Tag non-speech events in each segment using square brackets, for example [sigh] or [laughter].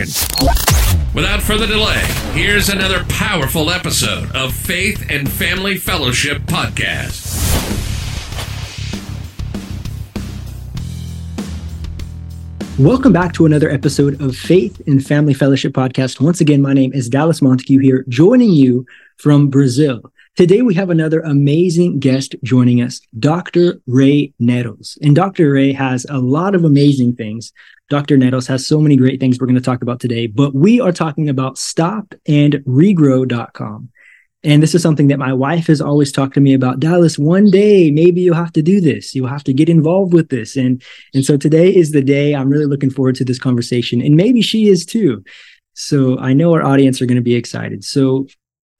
Without further delay, here's another powerful episode of Faith and Family Fellowship Podcast. Welcome back to another episode of Faith and Family Fellowship Podcast. Once again, my name is Dallas Montague here, joining you from Brazil. Today, we have another amazing guest joining us, Dr. Ray Nettles. And Dr. Ray has a lot of amazing things Dr. Nettles has so many great things we're going to talk about today, but we are talking about stopandregrow.com. And this is something that my wife has always talked to me about. Dallas, one day maybe you'll have to do this. You'll have to get involved with this. And and so today is the day. I'm really looking forward to this conversation. And maybe she is too. So I know our audience are going to be excited. So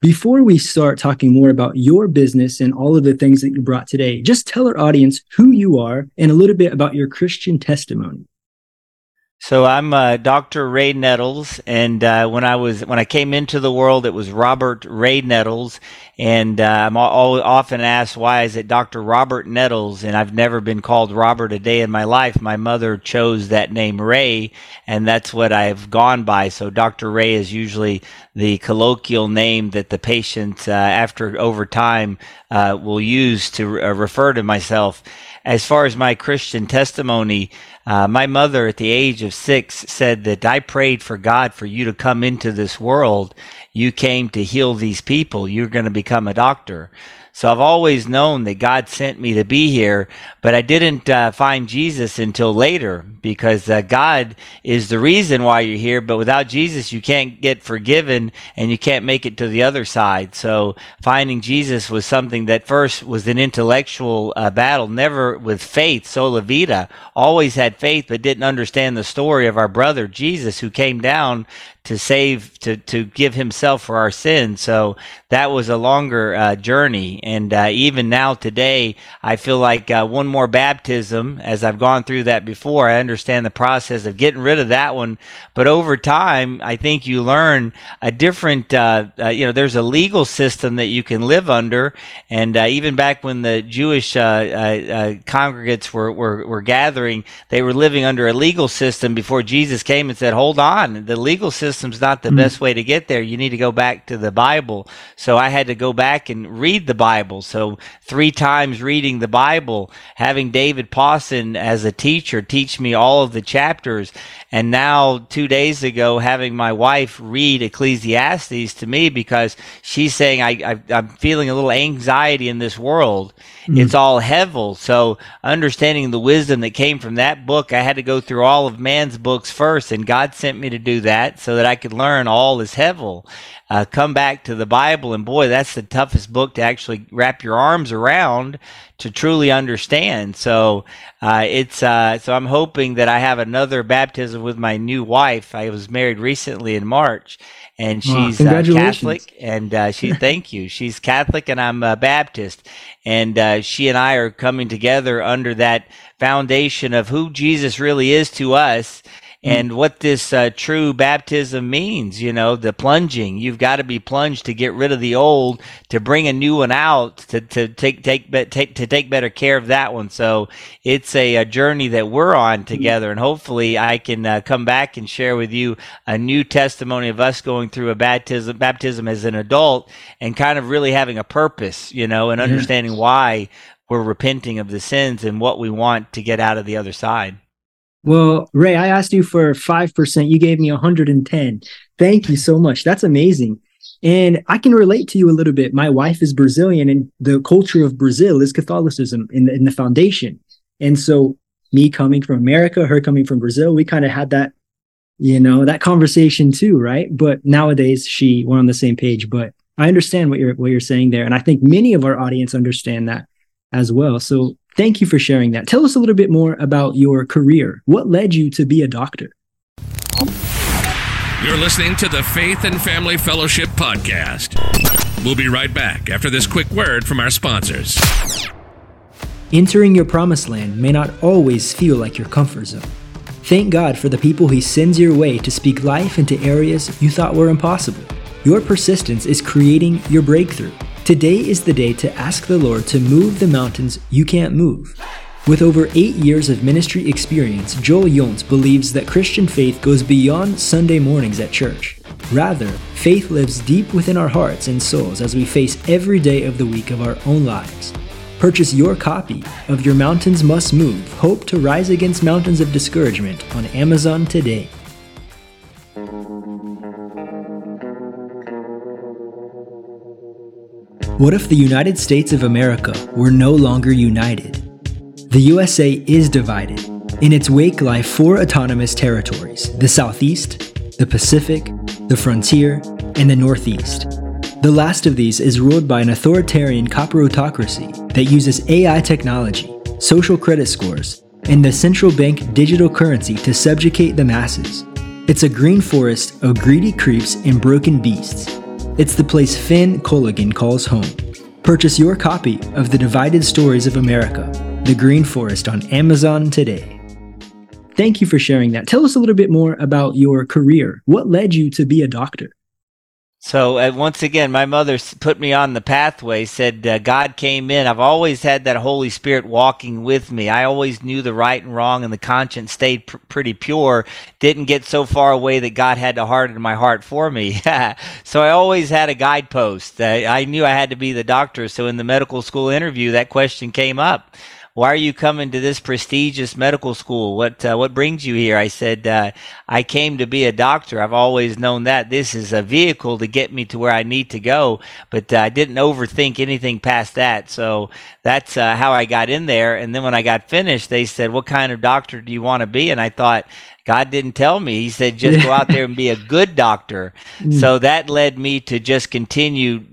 before we start talking more about your business and all of the things that you brought today, just tell our audience who you are and a little bit about your Christian testimony. So I'm uh, Dr. Ray Nettles, and uh, when I was when I came into the world, it was Robert Ray Nettles, and uh, I'm all, often asked why is it Dr. Robert Nettles, and I've never been called Robert a day in my life. My mother chose that name Ray, and that's what I've gone by. So Dr. Ray is usually the colloquial name that the patients, uh, after over time, uh, will use to re- uh, refer to myself. As far as my Christian testimony. Uh, my mother, at the age of six, said that I prayed for God for you to come into this world. You came to heal these people. You're going to become a doctor. So I've always known that God sent me to be here, but I didn't uh, find Jesus until later because uh, God is the reason why you're here. But without Jesus, you can't get forgiven and you can't make it to the other side. So finding Jesus was something that first was an intellectual uh, battle, never with faith. Sola Vita always had faith, but didn't understand the story of our brother Jesus who came down to save to to give himself for our sins. So that was a longer uh, journey. And uh, even now today i feel like uh, one more baptism as i've gone through that before. I understand the process of getting rid of that one. But over time i think you learn a different uh, uh, you know there's a legal system that you can live under. And uh, even back when the jewish congregates were, were were gathering they were living under a legal system before jesus came and said hold on the legal system system's not the mm-hmm. best way to get there. You need to go back to the Bible. So I had to go back and read the Bible. So three times reading the Bible, having David Pawson as a teacher teach me all of the chapters. And now two days ago, having my wife read Ecclesiastes to me because she's saying I, I am feeling a little anxiety in this world. Mm-hmm. It's all hevel. So understanding the wisdom that came from that book, I had to go through all of man's books first, and God sent me to do that so that I could learn all is hevel. Uh, come back to the Bible, and boy, that's the toughest book to actually wrap your arms around to truly understand. So uh, it's uh, so I'm hoping that I have another baptism with my new wife. I was married recently in March, and she's uh, Catholic. And uh, she thank you. She's Catholic, and I'm a Baptist. And uh, she and I are coming together under that foundation of who Jesus really is to us and what this uh, true baptism means. You know, the plunging. You've got to be plunged to get rid of the old, to bring a new one out, to, to take take take to take better care of that one. So it's a, a journey that we're on together, and hopefully I can uh, come back and share with you a new testimony of us going through a baptism baptism as an adult and kind of really having a purpose, you know, and understanding why we're repenting of the sins and what we want to get out of the other side. Well, Ray, I asked you for 5%. You gave me 110. Thank you so much. That's amazing. And I can relate to you a little bit. My wife is Brazilian, and the culture of Brazil is Catholicism in the, in the foundation. And so, me coming from America, her coming from Brazil, we kind of had that you know, that conversation too, right? But nowadays she we're on the same page. But I understand what you're what you're saying there. And I think many of our audience understand that as well. So thank you for sharing that. Tell us a little bit more about your career. What led you to be a doctor? You're listening to the Faith and Family Fellowship Podcast. We'll be right back after this quick word from our sponsors. Entering your promised land may not always feel like your comfort zone. Thank God for the people He sends your way to speak life into areas you thought were impossible. Your persistence is creating your breakthrough. Today is the day to ask the Lord to move the mountains you can't move. With over eight years of ministry experience, Joel Yonts believes that Christian faith goes beyond Sunday mornings at church. Rather, faith lives deep within our hearts and souls as we face every day of the week of our own lives. Purchase your copy of Your Mountains Must Move Hope to Rise Against Mountains of Discouragement on Amazon today. What if the United States of America were no longer united? The USA is divided. In its wake lie four autonomous territories the Southeast, the Pacific, the Frontier, and the Northeast. The last of these is ruled by an authoritarian corporatocracy that uses AI technology, social credit scores, and the central bank digital currency to subjugate the masses. It's a green forest of greedy creeps and broken beasts. It's the place Finn Colligan calls home. Purchase your copy of The Divided Stories of America the Green Forest on Amazon today. Thank you for sharing that. Tell us a little bit more about your career. What led you to be a doctor? So uh, once again, my mother put me on the pathway. Said uh, God came in. I've always had that Holy Spirit walking with me. I always knew the right and wrong, and the conscience stayed pr- pretty pure. Didn't get so far away that God had to harden my heart for me. [laughs] so I always had a guidepost. I knew I had to be the doctor. So in the medical school interview, that question came up why are you coming to this prestigious medical school? What uh, what brings you here? I said, uh, I came to be a doctor. I've always known that this is a vehicle to get me to where I need to go, but uh, I didn't overthink anything past that. So that's uh, how I got in there. And then when I got finished, they said, "What kind of doctor do you want to be?" And I thought. God didn't tell me. He said, just go out there and be a good doctor. [laughs] Mm. So that led me to just continue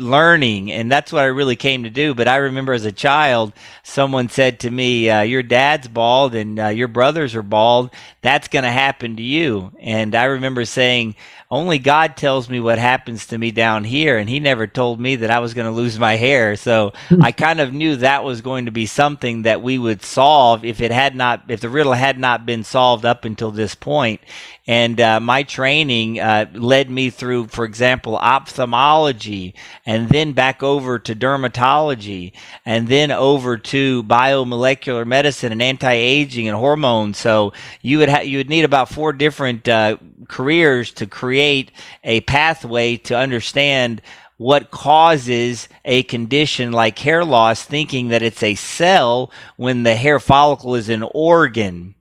learning and that's what i really came to do. But i remember as a child someone said to me uh, your dad's bald and uh, your brothers are bald. That's going to happen to you. And i remember saying only god tells me what happens to me down here and he never told me that i was going to lose my hair. So i kind of knew that was going to be something that we would solve if it had not if the riddle had not been solved up until this point. point. And uh, my training uh, led me through, for example, ophthalmology, and then back over to dermatology, and then over to biomolecular medicine and anti-aging and hormones. So you would ha- you would need about four different uh, careers to create a pathway to understand what causes a condition like hair loss, thinking that it's a cell when the hair follicle is an organ.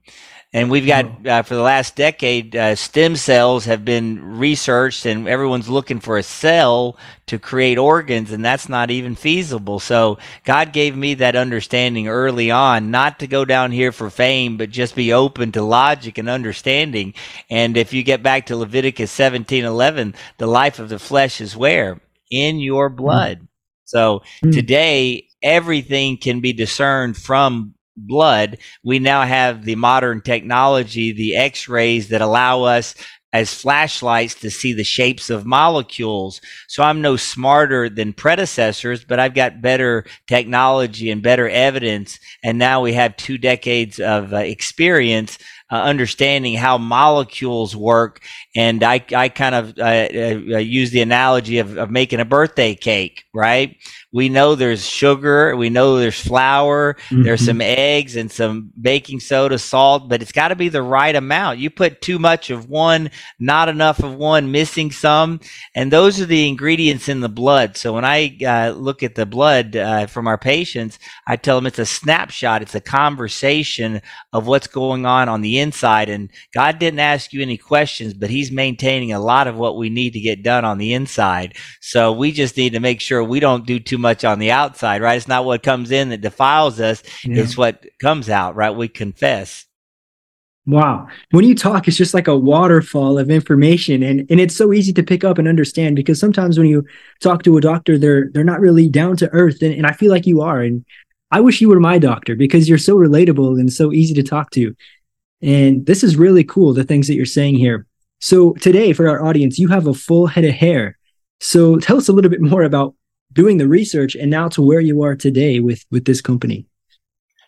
And we've got oh. uh, for the last decade, uh, stem cells have been researched, and everyone's looking for a cell to create organs, and that's not even feasible. So God gave me that understanding early on, not to go down here for fame, but just be open to logic and understanding. And if you get back to Leviticus seventeen eleven, the life of the flesh is where in your hmm. blood. Mm. So mm. today, everything can be discerned from blood, we now have the modern technology, the x rays that allow us as flashlights to see the shapes of molecules. So I'm no smarter than predecessors, but I've got better technology and better evidence. And now we have two decades of uh, experience uh, understanding how molecules work. And I, I kind of uh, use the analogy of, of making a birthday cake, right? we know there's sugar, we know there's flour, mm-hmm. there's some eggs and some baking soda, salt, but it's got to be the right amount. You put too much of one, not enough of one, missing some, and those are the ingredients in the blood. So when I uh, look at the blood uh, from our patients, I tell them it's a snapshot, it's a conversation of what's going on on the inside. And God didn't ask you any questions, but He's maintaining a lot of what we need to get done on the inside. So we just need to make sure we don't do too too much on the outside, right? It's not what comes in that defiles us. Yeah. It's what comes out, right? We confess. Wow. When you talk, it's just like a waterfall of information and, and it's so easy to pick up and understand because sometimes when you talk to a doctor, they're they're not really down to earth. And, and I feel like you are. And I wish you were my doctor because you're so relatable and so easy to talk to. And this is really cool, the things that you're saying here. So today for our audience, you have a full head of hair. So tell us a little bit more about doing the research and now to where you are today with with this company.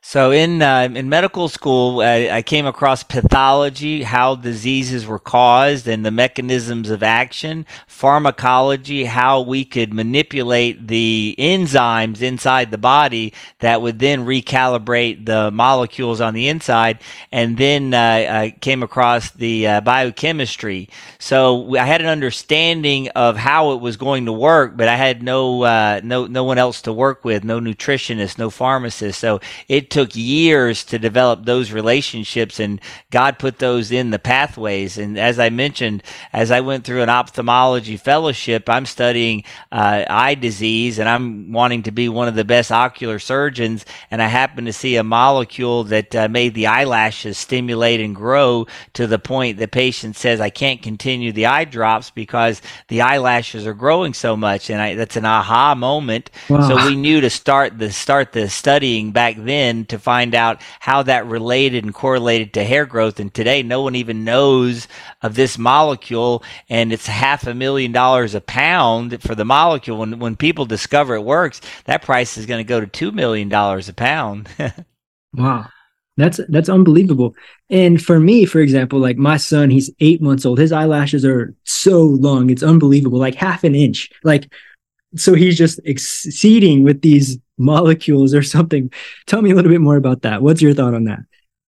So in uh, in medical school, I, I, came across pathology, how diseases were caused, and the mechanisms of action. Pharmacology, how we could manipulate the enzymes inside the body that would then recalibrate the molecules on the inside. And then uh, I came across the uh, biochemistry. So I had an understanding of how it was going to work, but I had no uh, no no one else to work with, no nutritionist, no pharmacist. So it took years to develop those relationships and God put those in the pathways. And as I mentioned, as I went through an ophthalmology fellowship, I'm studying uh, eye disease and I'm wanting to be one of the best ocular surgeons. And I happened to see a molecule that uh, made the eyelashes stimulate and grow to the point the patient says, I can't continue the eye drops because the eyelashes are growing so much. And I, that's an aha moment. Wow. So we knew to start the, start the studying back then to find out how that related and correlated to hair growth. And today, no one even knows of this molecule, and it's half a million dollars a pound for the molecule. When when people discover it works, that price is going to go to two million dollars a pound. [laughs] wow. That's that's unbelievable. And for me, for example, like my son, he's eight months old. His eyelashes are so long, it's unbelievable, like half an inch. Like so he's just exceeding with these molecules or something. Tell me a little bit more about that. What's your thought on that?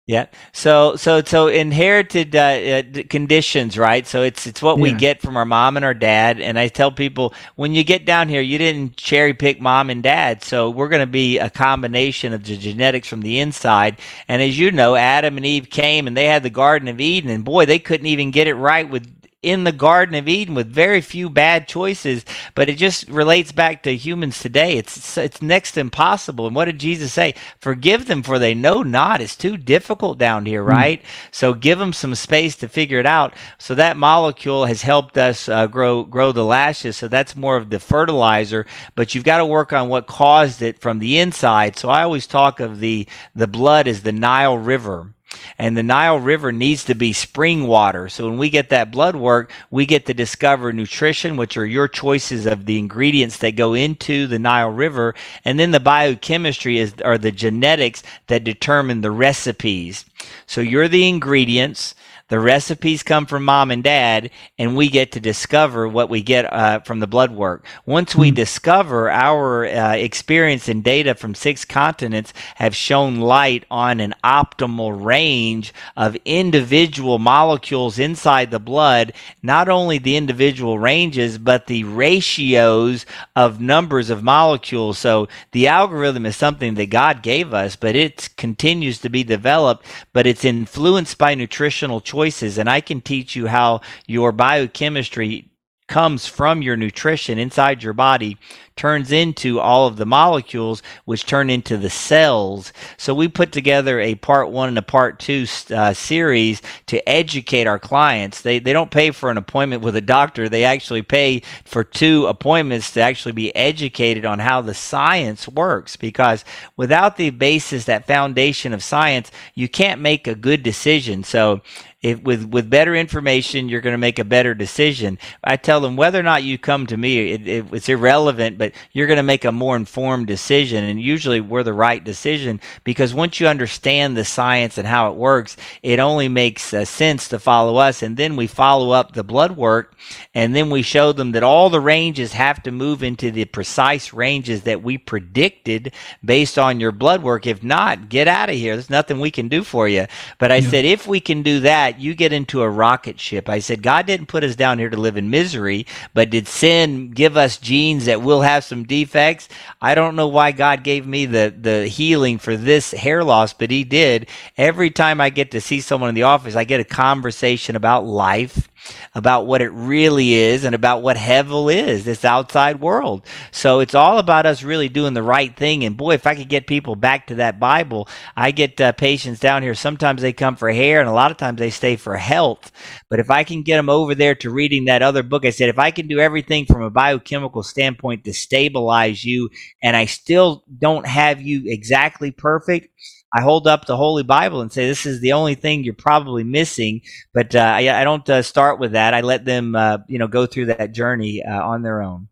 Yeah. So so so inherited uh, uh, conditions, right? So it's it's what yeah. we get from our mom and our dad. And I tell people when you get down here, you didn't cherry pick mom and dad. So we're going to be a combination of the genetics from the inside. And as you know, Adam and Eve came and they had the Garden of Eden, and boy, they couldn't even get it right with in the Garden of Eden with very few bad choices, but it just relates back to humans today. It's it's next to impossible. And what did Jesus say? Forgive them for they know not. It's too difficult down here, hmm. right? Mm. So give them some space to figure it out. So that molecule has helped us uh, grow grow the lashes. So that's more of the fertilizer, but you've got to work on what caused it from the inside. So I always talk of the the blood as the Nile River and the Nile River needs to be spring water. So when we get that blood work, we get to discover nutrition, which are your choices of the ingredients that go into the Nile River. And then the biochemistry is, are the genetics that determine the recipes. So you're the ingredients. The recipes come from mom and dad, and we get to discover what we get uh, from the blood work. Once we mm-hmm. discover our uh, experience and data from six continents have shown light on an optimal range of individual molecules inside the blood, not only the individual ranges, but the ratios of numbers of molecules. So the algorithm is something that God gave us, but it continues to be developed, but it's influenced by nutritional choices choices and I can teach you how your biochemistry comes from your nutrition inside your body turns into all of the molecules which turn into the cells. So we put together a part one and a part two uh, series to educate our clients. They, they don't pay for an appointment with a doctor. They actually pay for two appointments to actually be educated on how the science works because without the basis that foundation of science you can't make a good decision. So if with with better information you're going to make a better decision. I tell them whether or not you come to me it, it, it's irrelevant but you're going to make a more informed decision. And usually we're the right decision because once you understand the science and how it works it only makes uh, sense to follow us and then we follow up the blood work and then we show them that all the ranges have to move into the precise ranges that we predicted based on your blood work. If not get out of here. There's nothing we can do for you. But i yeah. said if we can do that you get into a rocket ship. I said, God didn't put us down here to live in misery, but did sin give us genes that will have some defects? I don't know why God gave me the, the healing for this hair loss, but He did. Every time I get to see someone in the office, I get a conversation about life about what it really is and about what hevel is, this outside world. So it's all about us really doing the right thing. And boy, if I could get people back to that Bible, I get uh, patients down here. Sometimes they come for hair and a lot of times they stay for health. But if I can get them over there to reading that other book, I said, if I can do everything from a biochemical standpoint to stabilize you and I still don't have you exactly perfect, I hold up the Holy Bible and say this is the only thing you're probably missing. But uh, I, I, don't uh, start with that. I let them, uh, you know, go through that journey uh, on their own.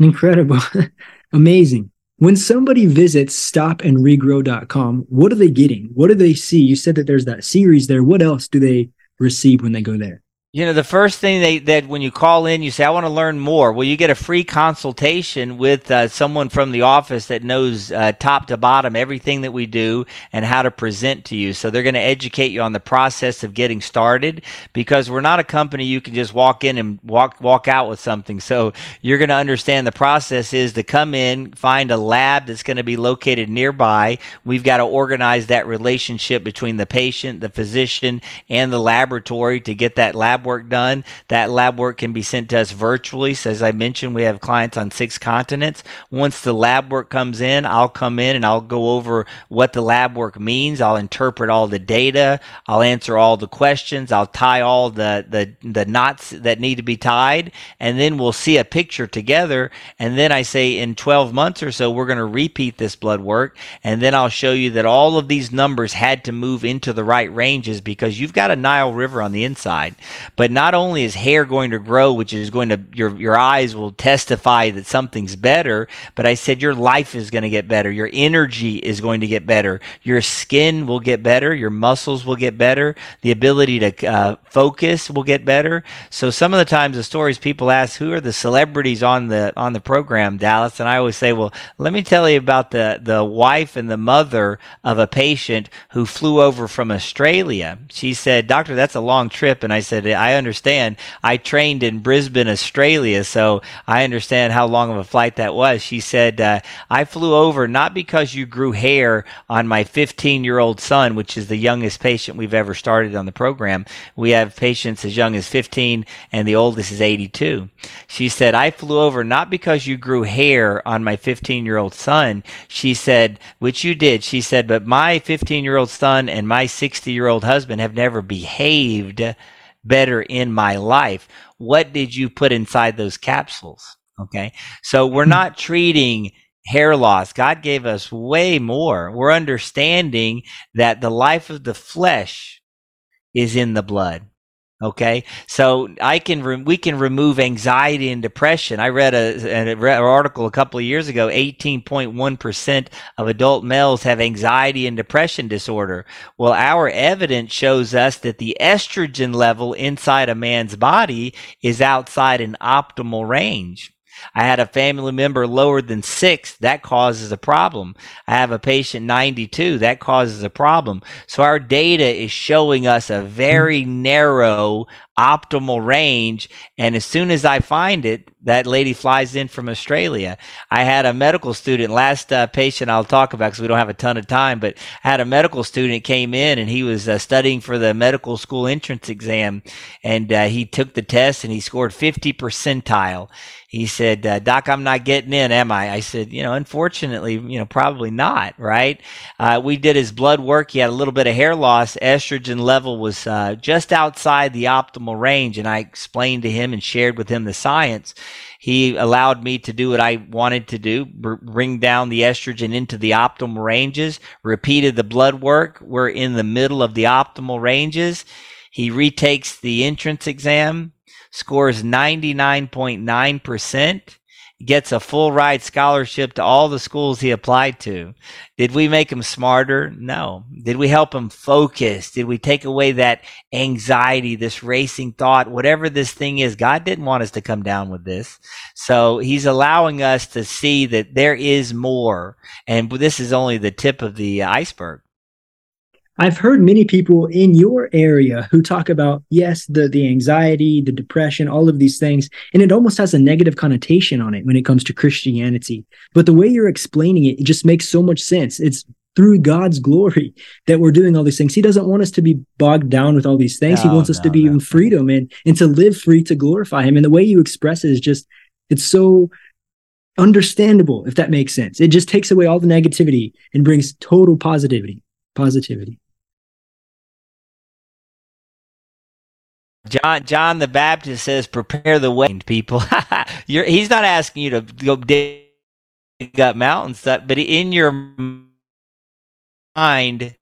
Incredible, [laughs] amazing. When somebody visits stopandregrow.com, what are they getting? What do they see? You said that there's that series there. What else do they receive when they go there? You know, the first thing they that when you call in, you say, "I want to learn more." Well, you get a free consultation with uh, someone from the office that knows uh, top to bottom everything that we do and how to present to you. So they're going to educate you on the process of getting started because we're not a company you can just walk in and walk walk out with something. So you're going to understand the process is to come in, find a lab that's going to be located nearby. We've got to organize that relationship between the patient, the physician, and the laboratory to get that lab lab work done. That lab work can be sent to us virtually. So as I mentioned, we have clients on six continents. Once the lab work comes in, I'll come in and I'll go over what the lab work means. I'll interpret all the data. I'll answer all the questions. I'll tie all the, the, the knots that need to be tied. And then we'll see a picture together. And then I say in 12 months or so, we're going to repeat this blood work. And then I'll show you that all of these numbers had to move into the right ranges because you've got a Nile River on the inside. But not only is hair going to grow, which is going to your your eyes will testify that something's better, but I said your life is going to get better. Your energy is going to get better. Your skin will get better. Your muscles will get better. The ability to uh, focus will get better. So some of the times the stories people ask, who are the celebrities on the on the program, Dallas? And I always say, well, let me tell you about the the wife and the mother of a patient who flew over from Australia. She said, Doctor, that's a long trip, and I said, I understand. I trained in Brisbane, Australia, so I understand how long of a flight that was. She said, uh, I flew over not because you grew hair on my 15 year old son, which is the youngest patient we've ever started on the program. We have patients as young as 15 and the oldest is 82. She said, I flew over not because you grew hair on my 15 year old son. She said, which you did. She said, but my 15 year old son and my 60 year old husband have never behaved better in my life. What did you put inside those capsules? Okay. So we're hmm. not treating hair loss. God gave us way more. We're understanding that the life of the flesh is in the blood. Okay, so I can re- we can remove anxiety and depression. I read a, an article a couple of years ago. Eighteen point one percent of adult males have anxiety and depression disorder. Well, our evidence shows us that the estrogen level inside a man's body is outside an optimal range. I had a family member lower than six. That causes a problem. I have a patient 92. That causes a problem. So our data is showing us a very mm-hmm. narrow optimal range. And as soon as I find it, that lady flies in from Australia. I had a medical student, last uh, patient I'll talk about because we don't have a ton of time, but I had a medical student came in and he was uh, studying for the medical school entrance exam and uh, he took the test and he scored 50 percentile he said, uh, Doc, I'm not getting in, am I? I said, you know, unfortunately, you know, probably not, right? Uh, we did his blood work. He had a little bit of hair loss. Estrogen level was uh, just outside the optimal range. And I explained to him and shared with him the science. He allowed me to do what I wanted to do, bring down the estrogen into the optimal ranges, repeated the blood work. We're in the middle of the optimal ranges. He retakes the entrance exam scores 99.9%, gets a full ride scholarship to all the schools he applied to. Did we make him smarter? No. Did we help him focus? Did we take away that anxiety, this racing thought, whatever this thing is? God didn't want us to come down with this. So he's allowing us to see that there is more. And this is only the tip of the iceberg. I've heard many people in your area who talk about yes, the the anxiety, the depression, all of these things, and it almost has a negative connotation on it when it comes to Christianity. But the way you're explaining it, it just makes so much sense. It's through God's glory [laughs] that we're doing all these things. He doesn't want us to be bogged down with all these things. No, he wants us no, to be no. in freedom and and to live free to glorify him. And the way you express it is just it's so understandable if that makes sense. It just takes away all the negativity and brings total positivity. Positivity. John John the Baptist says, "Prepare the way, people." [laughs] He's not asking you to go dig up mountains, but in your mind,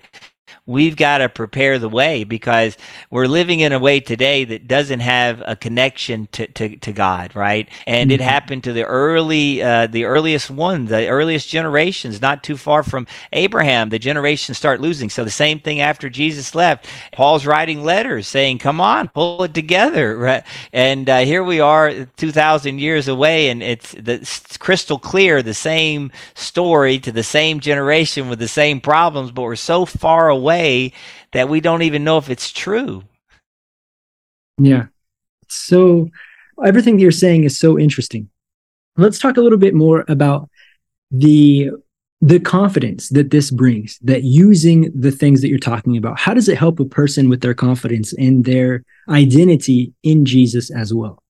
we've got to prepare the way because we're living in a way today that doesn't have a connection to, to, to God, right? And it Mhm. happened to the early, uh, the earliest ones, the earliest generations, not too far from Abraham. The generations start losing. So the same thing after Jesus left. Paul's writing letters saying, "Come on, pull it together," [laughs] right? And uh, here we are, two thousand years away, and it's, the, it's crystal clear, the same story to the same generation with the same problems, but we're so far away that we don't even know if it's true. Yeah. So everything that you're saying is so interesting. Let's talk a little bit more about the the confidence that this brings, that using the things that you're talking about. How does it help a person with their confidence and their identity in Jesus as well?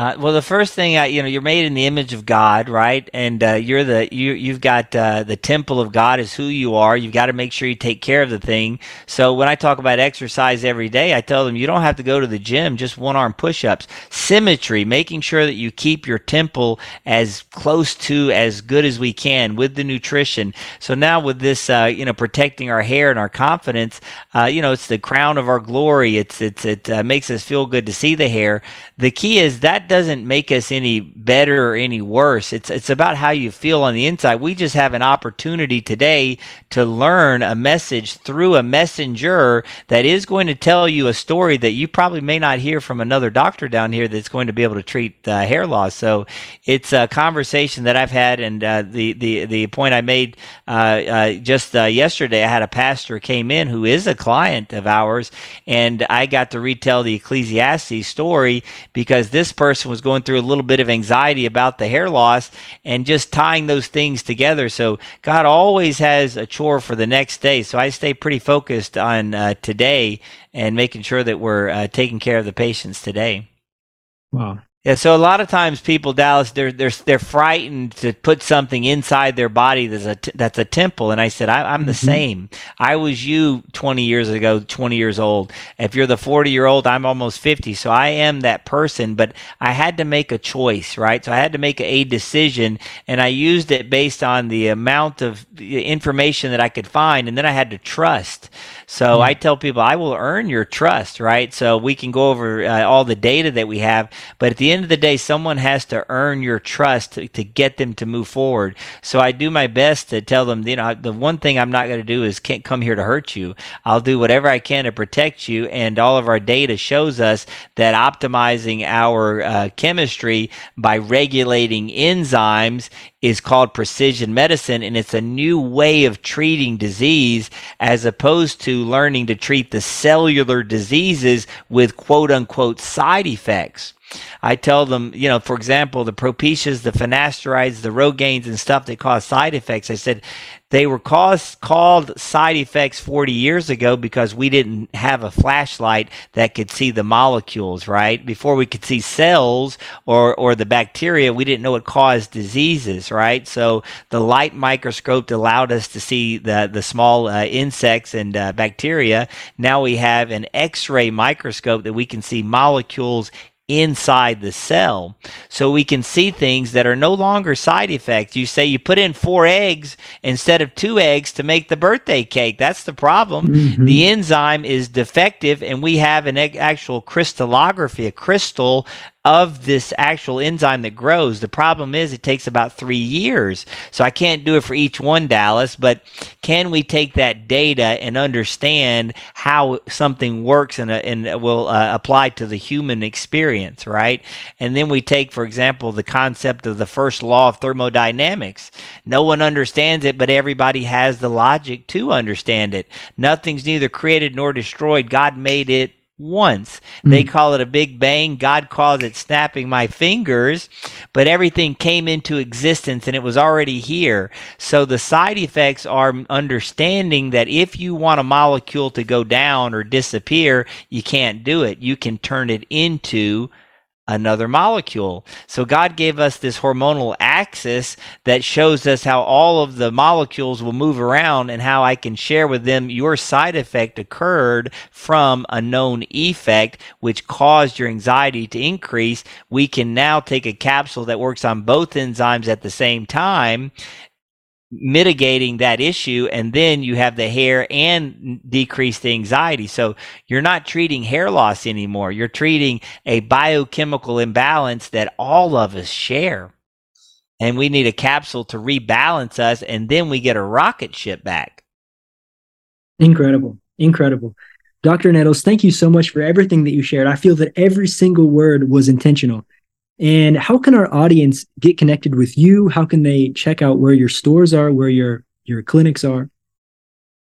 Uh, well, the first thing, I, you know, you're made in the image of God, right? And uh, you're the you you've got uh, the temple of God is who you are. You've got to make sure you take care of the thing. So when I talk about exercise every day, I tell them you don't have to go to the gym, just one arm push ups. Symmetry, making sure that you keep your temple as close to as good as we can with the nutrition. So now with this, uh, you know, protecting our hair and our confidence, uh, you know, it's the crown of our glory. It's it's it uh, makes us feel good to see the hair. The key is that doesn't make us any better or any worse. It's it's about how you feel on the inside. We just have an opportunity today to learn a message through a messenger that is going to tell you a story that you probably may not hear from another doctor down here that's going to be able to treat uh, hair loss. So it's a conversation that I've had, and uh, the the the point I made uh, uh, just uh, yesterday, I had a pastor came in who is a client of ours, and I got to retell the Ecclesiastes story because this person was going through a little bit of anxiety about the hair loss and just tying those things together. So God always has a chore for the next day. So I stay pretty focused on uh, today and making sure that we're uh, taking care of the patients today. Wow. Yeah, so a lot of times people, Dallas, they're they're they're frightened to put something inside their body that's a t- that's a temple. And I said, I, I'm the Mhm. same. I was you 20 years ago, 20 years old. If you're the 40 year old, I'm almost 50. So I am that person. But I had to make a choice, right? So I had to make a decision, and I used it based on the amount of information that I could find, and then I had to trust. So Mm. I tell people, I will earn your trust, right? So we can go over uh, all the data that we have, but at the end of the day, someone has to earn your trust to, to get them to move forward. So I do my best to tell them, you know, the one thing I'm not going to do is can't come here to hurt you. I'll do whatever I can to protect you, and all of our data shows us that optimizing our uh, chemistry by regulating enzymes is called precision medicine, and it's a new way of treating disease as opposed to learning to treat the cellular diseases with quote unquote side effects. I tell them, you know, for example, the propecias, the finasterides, the rogaines, and stuff that cause side effects. I said they were caused, called side effects 40 years ago because we didn't have a flashlight that could see the molecules, right? Before we could see cells or, or the bacteria, we didn't know it caused diseases, right? So the light microscope allowed us to see the, the small uh, insects and uh, bacteria. Now we have an X-ray microscope that we can see molecules inside the cell. So we can see things that are no longer side effects. You say you put in four eggs instead of two eggs to make the birthday cake. That's the problem. Mhm. The enzyme is defective, and we have an ec- actual crystallography, a crystal of this actual enzyme that grows. The problem is it takes about three years. So I can't do it for each one, Dallas, but can we take that data and understand how something works and, uh, and will uh, apply to the human experience, right? And then we take, for example, the concept of the first law of thermodynamics. No one understands it, but everybody has the logic to understand it. Nothing's neither created nor destroyed. God made it once. Mm. They call it a big bang. God calls it snapping my fingers, but everything came into existence and it was already here. So the side effects are understanding that if you want a molecule to go down or disappear, you can't do it. You can turn it into another molecule. So God gave us this hormonal axis that shows us how all of the molecules will move around and how I can share with them your side effect occurred from a known effect which caused your anxiety to increase. We can now take a capsule that works on both enzymes at the same time mitigating that issue and then you have the hair and decrease the anxiety. So you're not treating hair loss anymore. You're treating a biochemical imbalance that all of us share. And we need a capsule to rebalance us and then we get a rocket ship back. Incredible. Incredible. Dr nettles thank you so much for everything that you shared. I feel that every single word was intentional and how can our audience get connected with you? How can they check out where your stores are, where your your clinics are?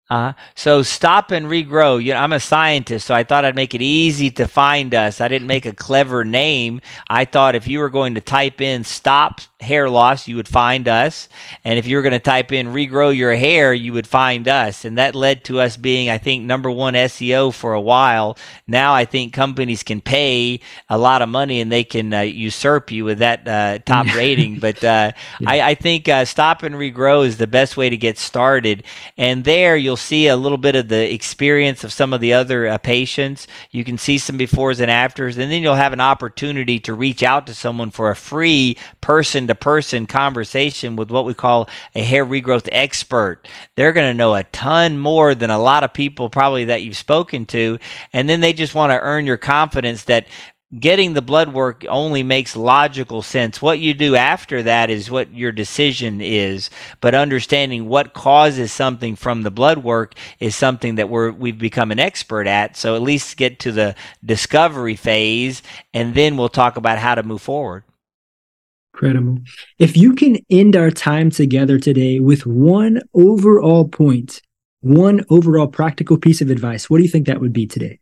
Uh, so stop and regrow. You know, I'm a scientist, so I thought I'd make it easy to find us. I didn't make a clever name. I thought if you were going to type in stop hair loss, you would find us. And if you were going to type in regrow your hair, you would find us. And that led to us being, I think, number one SEO for a while. Now I think companies can pay a lot of money and they can uh, usurp you with that uh, top [laughs] rating. But uh, yeah. I, I, think uh, stop and regrow is the best way to get started. And there you'll see a little bit of the experience of some of the other uh, patients. You can see some befores and afters, and then you'll have an opportunity to reach out to someone for a free person to person conversation with what we call a hair regrowth expert. They're going to know a ton more than a lot of people probably that you've spoken to. And then they just want to earn your confidence that getting the blood work only makes logical sense. What you do after that is what your decision is, but understanding what causes something from the blood work is something that we're we've become an expert at. So at least get to the discovery phase and then we'll talk about how to move forward. Incredible. If you can end our time together today with one overall point, one overall practical piece of advice, what do you think that would be today?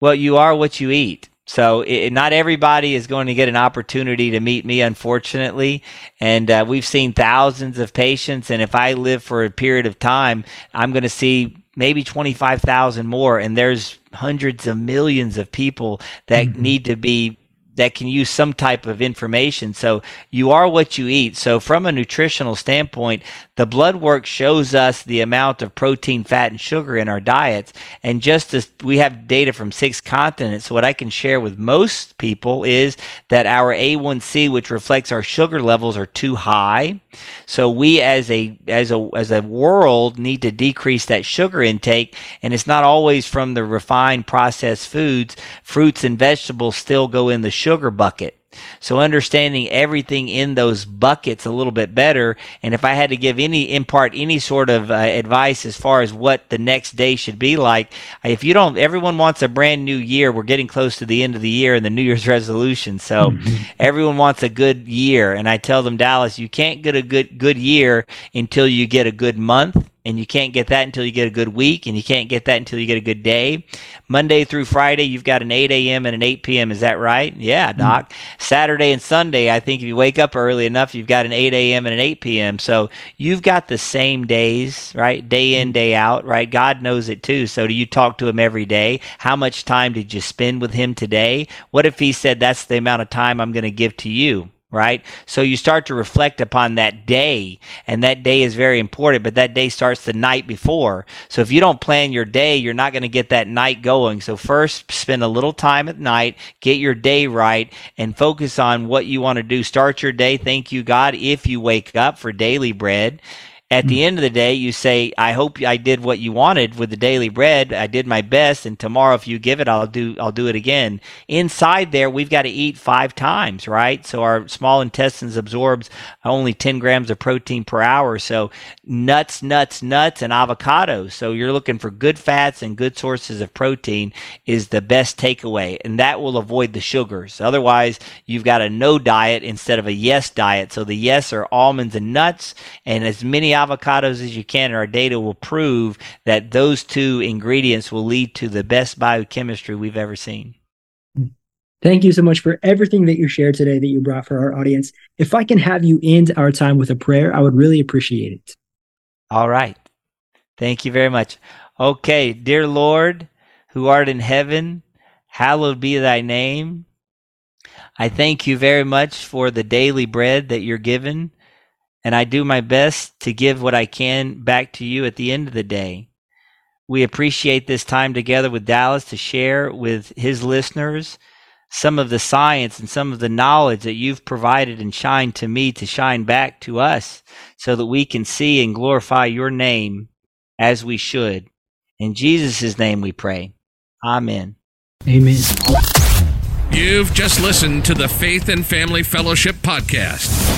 Well, you are what you eat. So it, not everybody is going to get an opportunity to meet me, unfortunately. And uh, we've seen thousands of patients, and if I live for a period of time, I'm going to see maybe 25,000 more. And there's hundreds of millions of people that mm-hmm. need to be that can use some type of information. So you are what you eat. So from a nutritional standpoint, the blood work shows us the amount of protein, fat, and sugar in our diets. And just as we have data from six continents, what I can share with most people is that our A1C, which reflects our sugar levels, are too high. So we as a as a as a world need to decrease that sugar intake. And it's not always from the refined processed foods. Fruits and vegetables still go in the sugar bucket. So understanding everything in those buckets a little bit better. And if I had to give any, impart any sort of uh, advice as far as what the next day should be like, if you don't, everyone wants a brand new year. We're getting close to the end of the year and the New Year's resolution. So mm-hmm. everyone wants a good year. And I tell them, Dallas, you can't get a good, good year until you get a good month and you can't get that until you get a good week, and you can't get that until you get a good day. Monday through Friday, you've got an 8 a.m. and an 8 p.m. Is that right? Yeah, mm-hmm. Doc. Mm-hmm. Saturday and Sunday, I think if you wake up early enough, you've got an 8 a.m. and an 8 p.m. So you've got the same days, right? Day in, mm-hmm. day out, right? God knows it too. So do you talk to Him every day? How much time did you spend with Him today? What if He said, That's the amount of time I'm going to give to you? Right? So you start to reflect upon that day, and that day is very important, but that day starts the night before. So if you don't plan your day, you're not going to get that night going. So first, spend a little time at night, get your day right, and focus on what you want to do. Start your day. Thank you, God, if you wake up for daily bread. At the hmm. end of the day, you say, I hope I did what you wanted with the daily bread. I did my best. And tomorrow, if you give it, I'll do, I'll do it again. Inside there, we've got to eat five times, right? So our small intestines absorbs only 10 grams of protein per hour. So nuts, nuts, nuts, and avocados. So you're looking for good fats and good sources of protein is the best takeaway. And that will avoid the sugars. Otherwise, you've got a no diet instead of a yes diet. So the yes are almonds and nuts and as many avocados as you can. And our data will prove that those two ingredients will lead to the best biochemistry we've ever seen. Thank you so much for everything that you shared today that you brought for our audience. If I can have you end our time with a prayer, I would really appreciate it. All right. Thank you very much. Okay, dear Lord, who art in heaven, hallowed be thy name. I thank you very much for the daily bread that you're given, and I do my best to give what I can back to you at the end of the day. We appreciate this time together with Dallas to share with his listeners some of the science and some of the knowledge that you've provided and shined to me to shine back to us so that we can see and glorify your name as we should. In Jesus' name we pray. Amen. Amen. You've just listened to the Faith and Family Fellowship Podcast